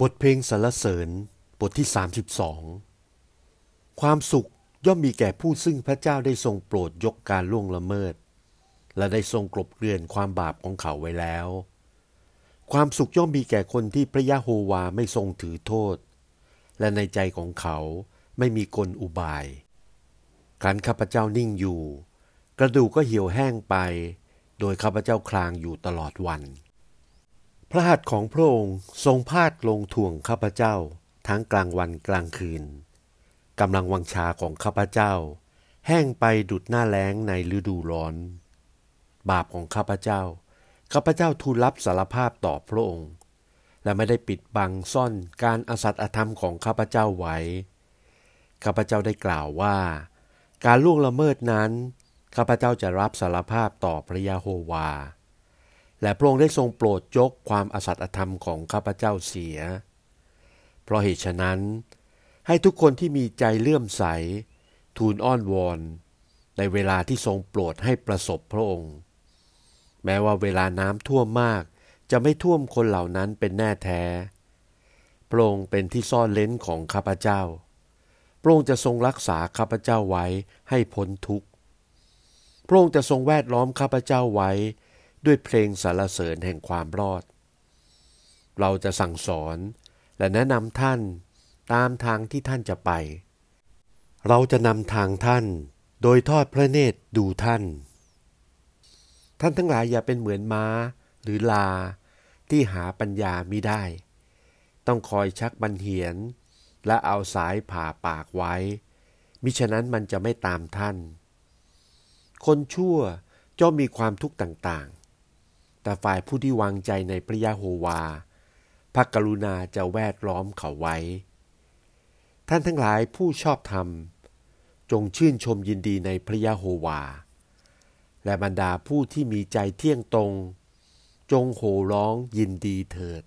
บทเพลงสรรเสริญบทที่ 32 ความสุขย่อมมีแก่ผู้ซึ่งพระเจ้าได้ทรงโปรดยกการล่วงละเมิด และได้ทรงกลบเกลื่อนความบาปของเขาไว้แล้ว ความสุขย่อมมีแก่คนที่พระยะโฮวาไม่ทรงถือโทษ และในใจของเขาไม่มีกลอุบาย การข้าพเจ้านิ่งอยู่ กระดูกก็เหี่ยวแห้งไป โดยข้าพเจ้าคลางอยู่ตลอดวัน พระหัตถ์ของพระองค์ทรงพาดลงถ่วงข้าพเจ้า ทั้งกลางวันกลางคืนกำลังวังชาของข้าพเจ้า แห้งไปดุดหน้าแล้งในฤดูร้อน บาปของข้าพเจ้า ข้าพเจ้าทูลรับสารภาพต่อพระองค์ และไม่ได้ปิดบังซ่อนการอสัตย์อธรรมของข้าพเจ้าไว้ ข้าพเจ้าได้กล่าวว่า การล่วงละเมิดนั้น ข้าพเจ้าจะรับสารภาพต่อพระยาโฮวา และพระองค์ได้ทรงโปรดยกความอสัตย์ธรรมของข้าพเจ้าเสีย เพราะเหตุฉะนั้น ให้ทุกคนที่มีใจเลื่อมใส ทูลอ้อนวอน ในเวลาที่ทรงโปรดให้ประสบพระองค์ แม้ว่าเวลาน้ำท่วมมากจะไม่ท่วมคนเหล่านั้นเป็นแน่แท้ พระองค์เป็นที่ซ่อนเล้นของข้าพเจ้า พระองค์จะทรงรักษาข้าพเจ้าไว้ให้พ้นทุกข์ พระองค์จะทรงแวดล้อมข้าพเจ้าไว้ ด้วยเพลงสรรเสริญแห่งความรอด เราจะสั่งสอนและแนะนำท่านตามทางที่ท่านจะไป เราจะนำทางท่านโดยทอดพระเนตรดูท่าน ท่านทั้งหลายอย่าเป็นเหมือนม้าหรือลาที่หาปัญญามิได้ ต้องคอยชักบันเหียน และเอาสายผ่าปากไว้ มิฉะนั้นมันจะไม่ตามท่าน คนชั่วจ้อมมีความทุกข์ต่างๆ แต่ฝ่ายผู้ที่วางใจในพระยะโฮวา พระกรุณาจะแวดล้อมเขาไว้ ท่านทั้งหลายผู้ชอบธรรม จงชื่นชมยินดีในพระยะโฮวา และบรรดาผู้ที่มีใจเที่ยงตรง จงโห่ร้องยินดีเถิด